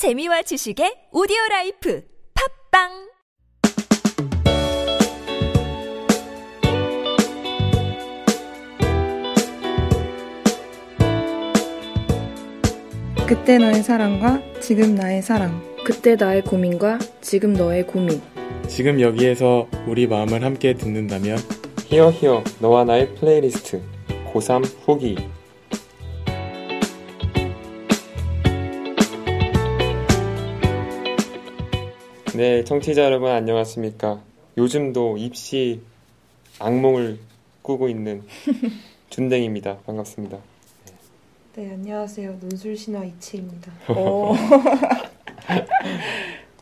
재미와 지식의 오디오 라이프 팟빵 그때 나의 사랑과 지금 나의 사랑. 그때 나의 고민과 지금 너의 고민. 지금 여기에서 우리 마음을 함께 듣는다면 히어 히어 너와 나의 플레이리스트 고3 후기 네 청취자 여러분 안녕하십니까 요즘도 입시 악몽을 꾸고 있는 준댕입니다 반갑습니다 네, 안녕하세요. 논술신화 이치입니다. 어,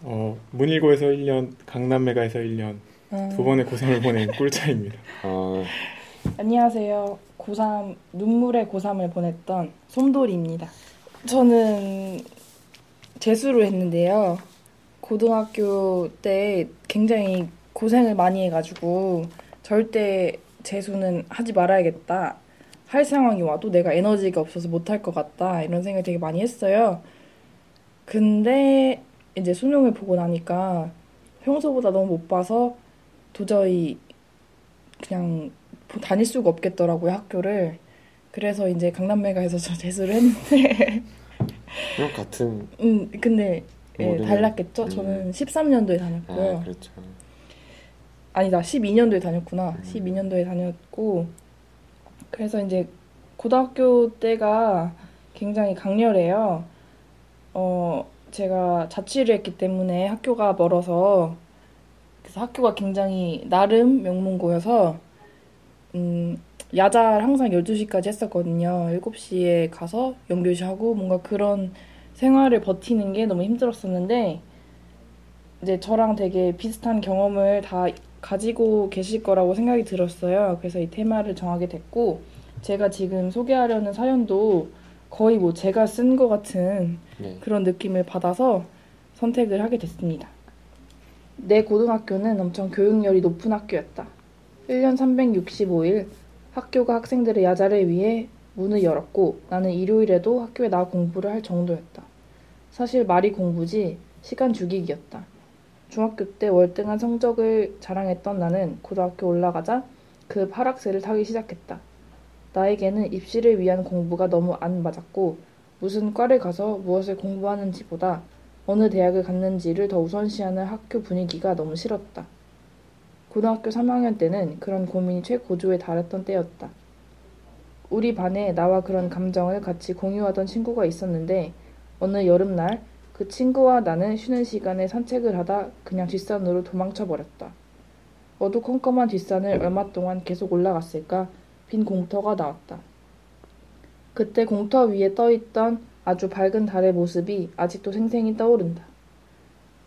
어, 문일고에서 1년, 강남메가에서 1년 두 번의 고3을 보낸 꿀차입니다. 어, 안녕하세요. 고3 눈물의 고3을 보냈던 솜돌이입니다. 저는 재수를 했는데요. 고등학교 때 굉장히 고생을 많이 해가지고 절대 재수는 하지 말아야겠다. 할 상황이 와도 내가 에너지가 없어서 못할 것 같다. 이런 생각을 되게 많이 했어요. 근데 이제 수능을 보고 나니까 평소보다 너무 못 봐서 도저히 그냥 다닐 수가 없겠더라고요, 학교를. 그래서 이제 강남메가에서 저 재수를 했는데, 같은 음, 근데 예, 모르는- 달랐겠죠? 음. 저는 13년도에 다녔고요. 아 그렇죠 아니다, 12년도에 다녔구나. 음. 12년도에 다녔고, 그래서 이제 고등학교 때가 굉장히 강렬해요. 어, 제가 자취를 했기 때문에 학교가 멀어서, 그래서 학교가 굉장히 나름 명문고여서, 음, 야자를 항상 12시까지 했었거든요. 7시에 가서 연교시 하고 뭔가 그런 생활을 버티는 게 너무 힘들었었는데, 이제 저랑 되게 비슷한 경험을 다 가지고 계실 거라고 생각이 들었어요. 그래서 이 테마를 정하게 됐고, 제가 지금 소개하려는 사연도 거의 뭐 제가 쓴 것 같은 네. 그런 느낌을 받아서 선택을 하게 됐습니다. 내 고등학교는 엄청 교육열이 높은 학교였다. 1년 365일 학교가 학생들의 야자를 위해 문을 열었고 나는 일요일에도 학교에 나와 공부를 할 정도였다. 사실 말이 공부지 시간 죽이기였다. 중학교 때 월등한 성적을 자랑했던 나는 고등학교 올라가자 그 하락세를 타기 시작했다. 나에게는 입시를 위한 공부가 너무 안 맞았고 무슨 과를 가서 무엇을 공부하는지보다 어느 대학을 갔는지를 더 우선시하는 학교 분위기가 너무 싫었다. 고등학교 3학년 때는 그런 고민이 최고조에 달했던 때였다. 우리 반에 나와 그런 감정을 같이 공유하던 친구가 있었는데 어느 여름날 그 친구와 나는 쉬는 시간에 산책을 하다 그냥 뒷산으로 도망쳐 버렸다. 어두컴컴한 뒷산을 얼마 동안 계속 올라갔을까 빈 공터가 나왔다. 그때 공터 위에 떠있던 아주 밝은 달의 모습이 아직도 생생히 떠오른다.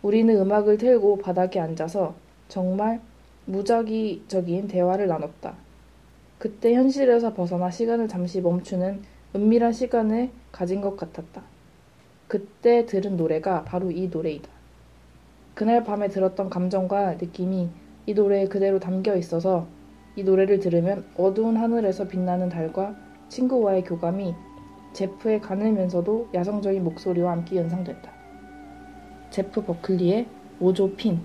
우리는 음악을 틀고 바닥에 앉아서 정말 무작위적인 대화를 나눴다. 그때 현실에서 벗어나 시간을 잠시 멈추는 은밀한 시간을 가진 것 같았다. 그때 들은 노래가 바로 이 노래이다. 그날 밤에 들었던 감정과 느낌이 이 노래에 그대로 담겨 있어서 이 노래를 들으면 어두운 하늘에서 빛나는 달과 친구와의 교감이 제프의 가늘면서도 야성적인 목소리와 함께 연상됐다. 제프 버클리의 오조 핀.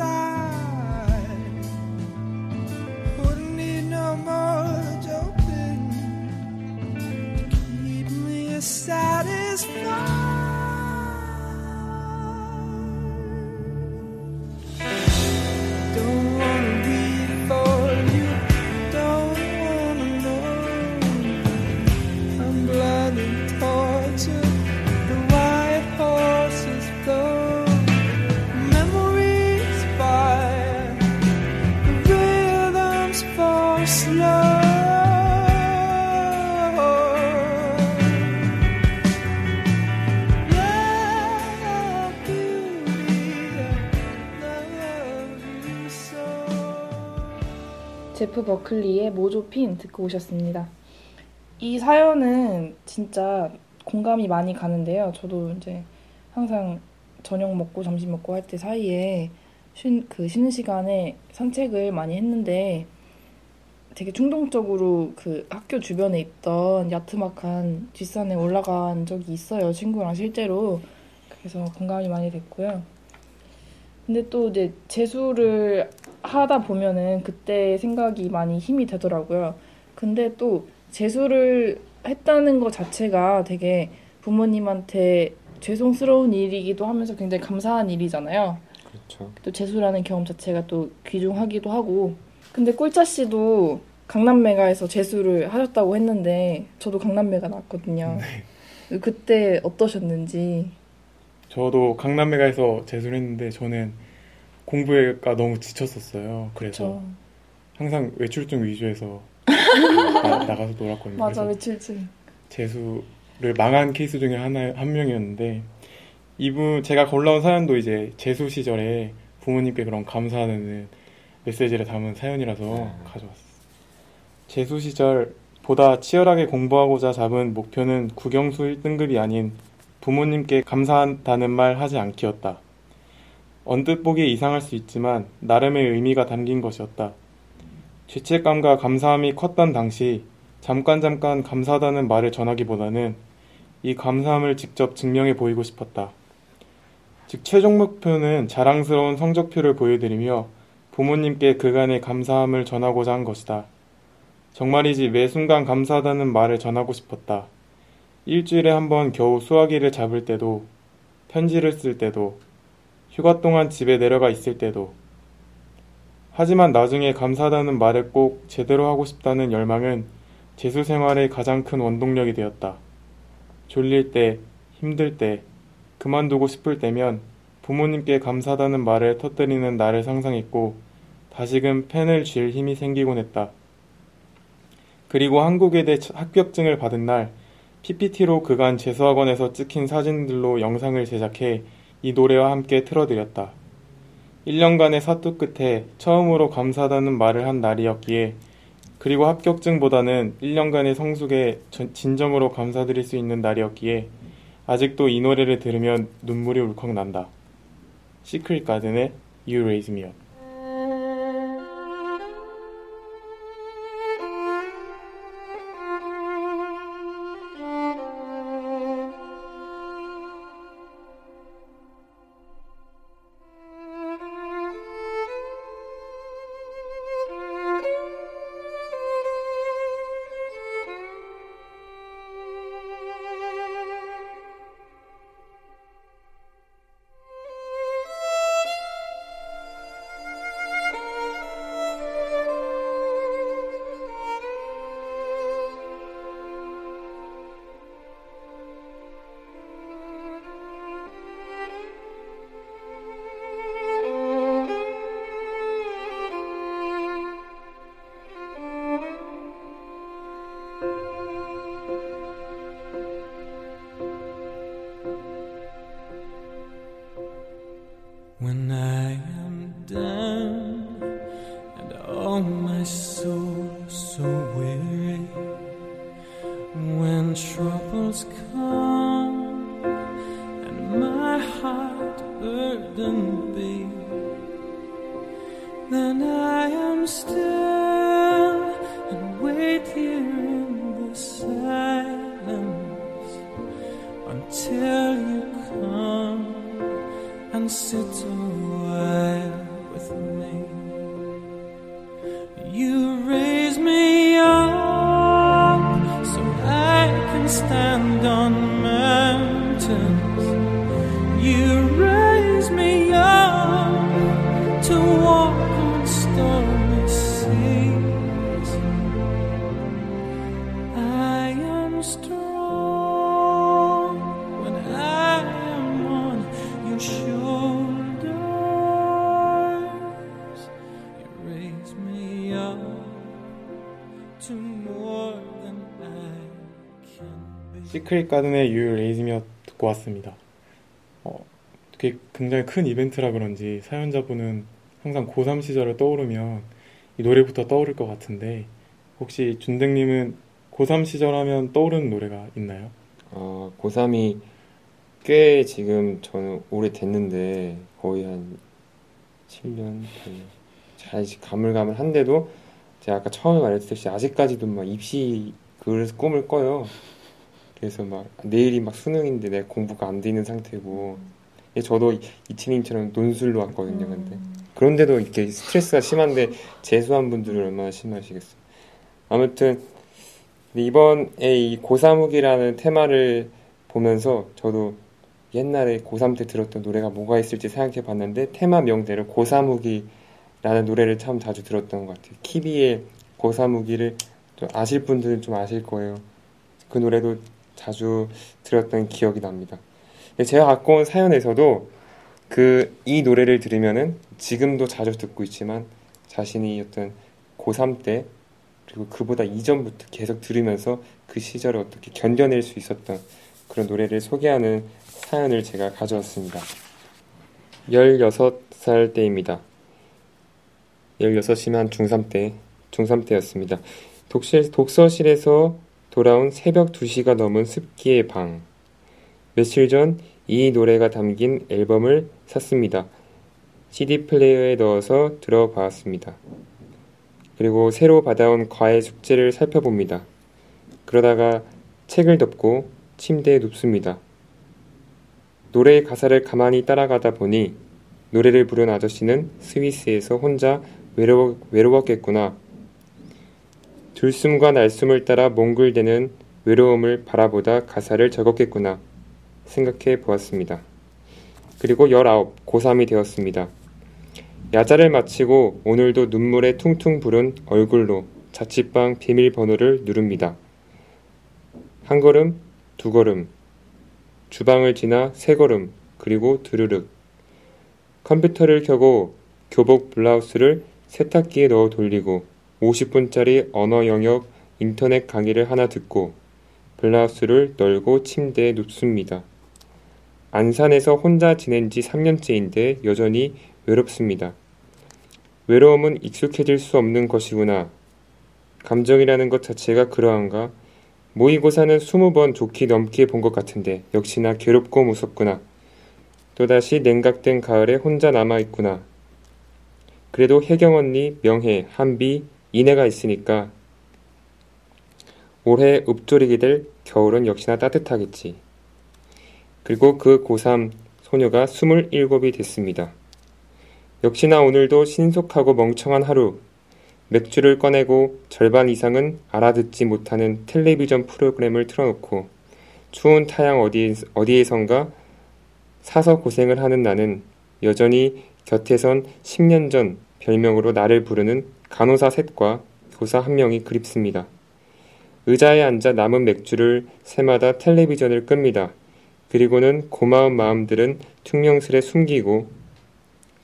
Side. 버클리의 모조핀 듣고 오셨습니다. 이 사연은 진짜 공감이 많이 가는데요. 저도 이제 항상 저녁 먹고 점심 먹고 할 때 사이에 쉰, 그 쉬는 시간에 산책을 많이 했는데 되게 충동적으로 그 학교 주변에 있던 야트막한 뒷산에 올라간 적이 있어요. 친구랑 실제로. 그래서 공감이 많이 됐고요. 근데 또 이제 재수를 하다 보면은 그때 생각이 많이 힘이 되더라고요. 근데 또 재수를 했다는 것 자체가 되게 부모님한테 죄송스러운 일이기도 하면서 굉장히 감사한 일이잖아요. 그렇죠. 또 재수라는 경험 자체가 또 귀중하기도 하고. 근데 꿀짜 씨도 강남메가에서 재수를 하셨다고 했는데 저도 강남메가 나왔거든요. 그때 어떠셨는지. 저도 강남메가에서 재수를 했는데 저는 공부가 너무 지쳤었어요. 그래서 그쵸. 항상 외출증 위주에서 나, 나가서 놀았거든요. 맞아, 외출증. 재수를 망한 케이스 중에 하나 한 명이었는데 이분 제가 골라온 사연도 이제 재수 시절에 부모님께 그런 감사하는 메시지를 담은 사연이라서 가져왔어요. 재수 시절 보다 치열하게 공부하고자 잡은 목표는 국영수 1등급이 아닌 부모님께 감사한다는 말 하지 않기였다. 언뜻 보기에 이상할 수 있지만 나름의 의미가 담긴 것이었다. 죄책감과 감사함이 컸던 당시 잠깐 잠깐 감사하다는 말을 전하기보다는 이 감사함을 직접 증명해 보이고 싶었다. 즉 최종 목표는 자랑스러운 성적표를 보여드리며 부모님께 그간의 감사함을 전하고자 한 것이다. 정말이지 매 순간 감사하다는 말을 전하고 싶었다. 일주일에 한 번 겨우 수화기를 잡을 때도, 편지를 쓸 때도, 휴가 동안 집에 내려가 있을 때도. 하지만 나중에 감사하다는 말을 꼭 제대로 하고 싶다는 열망은 재수 생활의 가장 큰 원동력이 되었다. 졸릴 때, 힘들 때, 그만두고 싶을 때면 부모님께 감사하다는 말을 터뜨리는 나를 상상했고 다시금 펜을 쥘 힘이 생기곤 했다. 그리고 한국외대 합격증을 받은 날 PPT로 그간 재수학원에서 찍힌 사진들로 영상을 제작해 이 노래와 함께 틀어드렸다. 1년간의 사투 끝에 처음으로 감사하다는 말을 한 날이었기에 그리고 합격증보다는 1년간의 성숙에 전- 진정으로 감사드릴 수 있는 날이었기에 아직도 이 노래를 들으면 눈물이 울컥 난다. 시크릿 가든의 You Raise Me Up. and sit away with me. You raise me up so I can stand on mountains. You 시크릿 가든의 You Raise 듣고 왔습니다. 어, 되게 굉장히 큰 이벤트라 그런지 사연자분은 항상 고3 시절을 떠오르면 이 노래부터 떠오를 것 같은데 혹시 준댕님은 고3 시절 하면 떠오르는 노래가 있나요? 어, 고3이 꽤 지금 저는 오래 됐는데 거의 한 7년, 8년. 잘 가물가물한데도 제가 아까 처음에 말했듯이 아직까지도 막 입시 그래서 꿈을 꿔요. 그래서 막 내일이 막 수능인데 내가 공부가 안 돼 있는 상태고 예, 저도 이- 이치님처럼 논술로 왔거든요. 근데 그런데도 이렇게 스트레스가 심한데 재수한 분들은 얼마나 심하시겠어요. 아무튼 이번에 이 고3후기라는 테마를 보면서 저도 옛날에 고3 때 들었던 노래가 뭐가 있을지 생각해 봤는데 테마 명대로 고3후기라는 노래를 참 자주 들었던 것 같아요. 키비의 고3후기를 좀 아실 분들은 좀 아실 거예요. 그 노래도 자주 들었던 기억이 납니다. 제가 갖고 온 사연에서도 그 이 노래를 들으면은 지금도 자주 듣고 있지만 자신이 어떤 고3 때 그리고 그보다 이전부터 계속 들으면서 그 시절을 어떻게 견뎌낼 수 있었던 그런 노래를 소개하는 사연을 제가 가져왔습니다. 16살 때입니다. 16이면 중3 때, 중3 때였습니다. 독실, 독서실에서 돌아온 새벽 2시가 넘은 습기의 방. 며칠 전 이 노래가 담긴 앨범을 샀습니다. CD 플레이어에 넣어서 들어봤습니다. 그리고 새로 받아온 과외 숙제를 살펴봅니다. 그러다가 책을 덮고 침대에 눕습니다. 노래의 가사를 가만히 따라가다 보니 노래를 부른 아저씨는 스위스에서 혼자 외로워, 외로웠겠구나. 들숨과 날숨을 따라 몽글대는 외로움을 바라보다 가사를 적었겠구나. 생각해 보았습니다. 그리고 19, 고3이 되었습니다. 야자를 마치고 오늘도 눈물에 퉁퉁 부른 얼굴로 자취방 비밀번호를 누릅니다. 한 걸음, 두 걸음, 주방을 지나 세 걸음, 그리고 드르륵. 컴퓨터를 켜고 교복 블라우스를 세탁기에 넣어 돌리고 50분짜리 언어 영역 인터넷 강의를 하나 듣고 블라우스를 널고 침대에 눕습니다. 안산에서 혼자 지낸 지 3년째인데 여전히 외롭습니다. 외로움은 익숙해질 수 없는 것이구나. 감정이라는 것 자체가 그러한가? 모의고사는 20번 좋게 넘게 본 것 같은데 역시나 괴롭고 무섭구나. 또다시 냉각된 가을에 혼자 남아있구나. 그래도 혜경 언니, 명혜, 한비, 이내가 있으니까 올해 읍조리게 될 겨울은 역시나 따뜻하겠지. 그리고 그 고3 소녀가 27이 됐습니다. 역시나 오늘도 신속하고 멍청한 하루. 맥주를 꺼내고 절반 이상은 알아듣지 못하는 텔레비전 프로그램을 틀어놓고 추운 타양 어디, 어디에선가 사서 고생을 하는 나는 여전히 곁에선 10년 전 별명으로 나를 부르는 간호사 셋과 교사 한 명이 그립습니다. 의자에 앉아 남은 맥주를 새마다 텔레비전을 끕니다. 그리고는 고마운 마음들은 퉁명스레 숨기고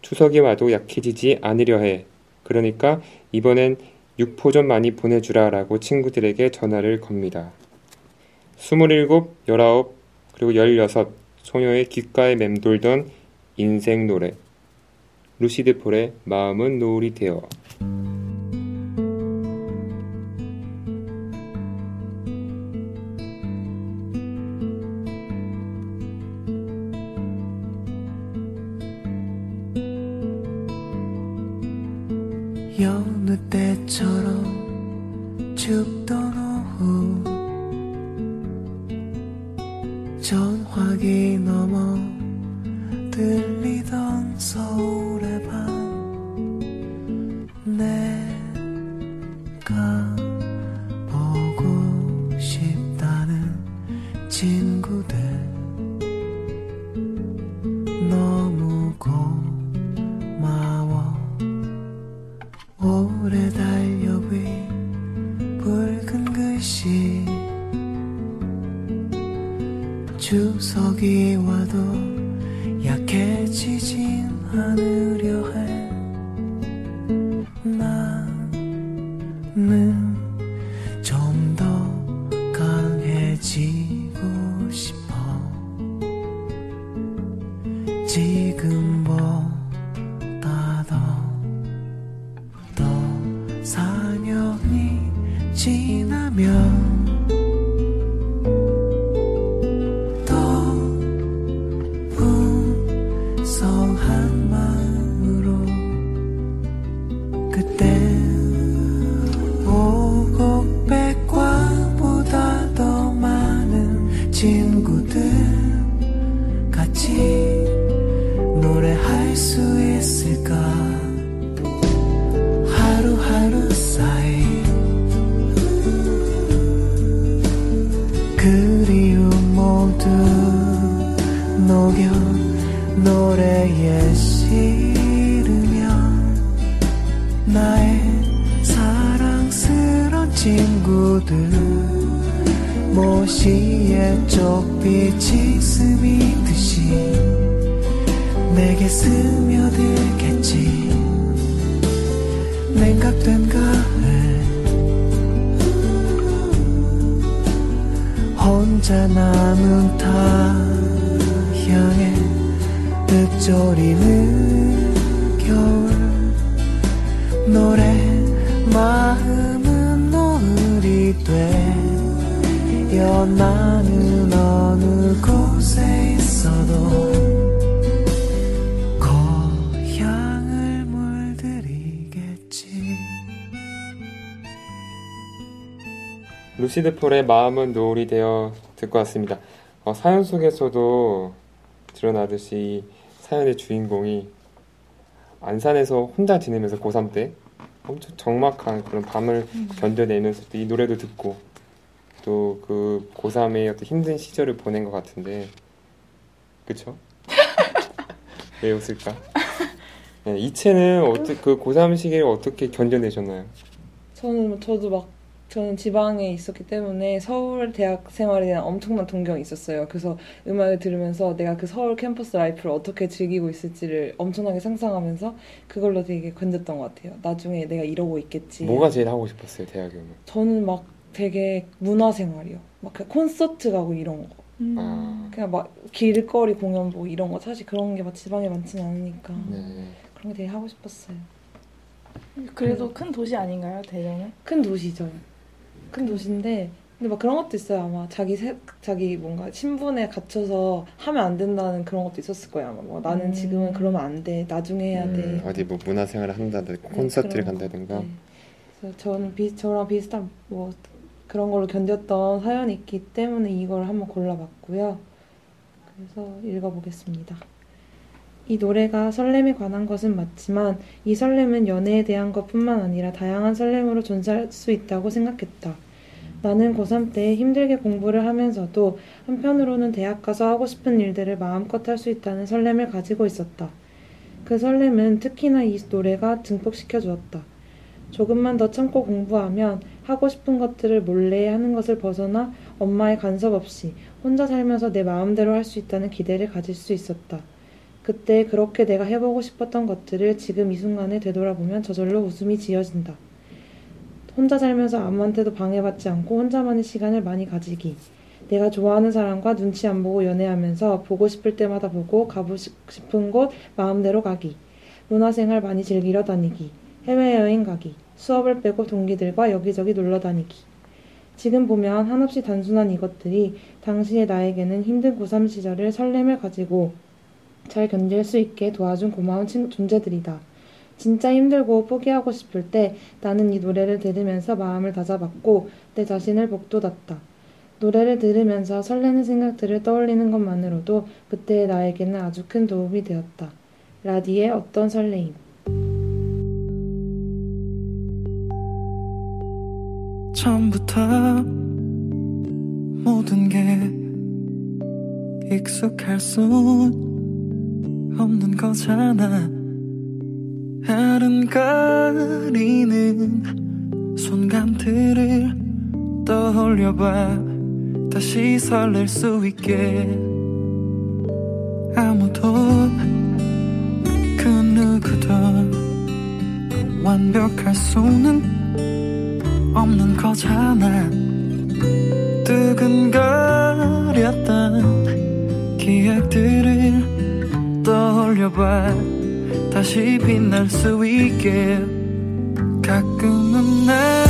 추석이 와도 약해지지 않으려 해. 그러니까 이번엔 육포 좀 많이 보내주라 라고 친구들에게 전화를 겁니다. 27, 19, 그리고 16 소녀의 귓가에 맴돌던 인생 노래 루시드 폴의 마음은 노을이 되어 여느 때처럼 춥던 오래 달려위 붉은 글씨 추석이 와도 친구들 모시의 쪽빛이 스미듯이 내게 스며들겠지. 냉각된 가을 혼자 남은 타향에 읊조리는 겨울 노래 마음은 되어 나는 어느 곳에 있어도 물들이겠지 루시드 폴의 마음은 노을이 되어 듣고 왔습니다. 어, 사연 속에서도 드러나듯이 사연의 주인공이 안산에서 혼자 지내면서 고3 때 엄청 적막한 그런 밤을 견뎌내면서 또이 노래도 듣고 또 그 고3의 어떤 힘든 시절을 보낸 것 같은데 그쵸? 왜 웃을까? 네, 이채는 어떻게 그 고3 시기를 어떻게 견뎌내셨나요? 저는 저도 막 저는 지방에 있었기 때문에 서울 대학 생활에 대한 엄청난 동경이 있었어요. 그래서 음악을 들으면서 내가 그 서울 캠퍼스 라이프를 어떻게 즐기고 있을지를 엄청나게 상상하면서 그걸로 되게 견뎠던 것 같아요. 나중에 내가 이러고 있겠지. 뭐가 제일 하고 싶었어요 대학에 오면? 저는 막 되게 문화 생활이요. 막 그냥 콘서트 가고 이런 거. 아, 그냥 막 길거리 공연 보고 이런 거 사실 그런 게 막 지방에 많지는 않으니까 네. 그런 게 되게 하고 싶었어요. 그래도 큰 도시 아닌가요, 대전은? 큰 도시죠. 큰 도시인데 근데 막 그런 것도 있어요. 아마 자기 세, 자기 뭔가 신분에 갇혀서 하면 안 된다는 그런 것도 있었을 거예요. 아마 뭐 나는 음. 지금은 그러면 안 돼. 나중에 해야 돼. 음, 어디 뭐 문화생활을 한다든가 콘서트를 그런 거. 간다든가 네. 그래서 저는 비, 저랑 비슷한 뭐 그런 걸로 견뎠던 사연이 있기 때문에 이걸 한번 골라봤고요. 그래서 읽어보겠습니다. 이 노래가 설렘에 관한 것은 맞지만 이 설렘은 연애에 대한 것뿐만 아니라 다양한 설렘으로 존재할 수 있다고 생각했다. 나는 고3 때 힘들게 공부를 하면서도 한편으로는 대학 가서 하고 싶은 일들을 마음껏 할 수 있다는 설렘을 가지고 있었다. 그 설렘은 특히나 이 노래가 증폭시켜 주었다. 조금만 더 참고 공부하면 하고 싶은 것들을 몰래 하는 것을 벗어나 엄마의 간섭 없이 혼자 살면서 내 마음대로 할 수 있다는 기대를 가질 수 있었다. 그때 그렇게 내가 해보고 싶었던 것들을 지금 이 순간에 되돌아보면 저절로 웃음이 지어진다. 혼자 살면서 아무한테도 방해받지 않고 혼자만의 시간을 많이 가지기. 내가 좋아하는 사람과 눈치 안 보고 연애하면서 보고 싶을 때마다 보고 가고 싶은 곳 마음대로 가기. 문화생활 많이 즐기러 다니기. 해외여행 가기. 수업을 빼고 동기들과 여기저기 놀러 다니기. 지금 보면 한없이 단순한 이것들이 당시의 나에게는 힘든 고3 시절을 설렘을 가지고 잘 견딜 수 있게 도와준 고마운 친- 존재들이다. 진짜 힘들고 포기하고 싶을 때 나는 이 노래를 들으면서 마음을 다잡았고 내 자신을 복돋았다. 노래를 들으면서 설레는 생각들을 떠올리는 것만으로도 그때의 나에게는 아주 큰 도움이 되었다. 라디의 어떤 설레임. 처음부터 모든 게 익숙할 수 없는 거잖아. 아른거리는 순간들을 떠올려봐. 다시 설렐 수 있게. 아무도 그 누구도 완벽할 수는 없는 거잖아. 뜨근거 떠올려봐. 다시 빛날 수 있게. 가끔은 나 아프고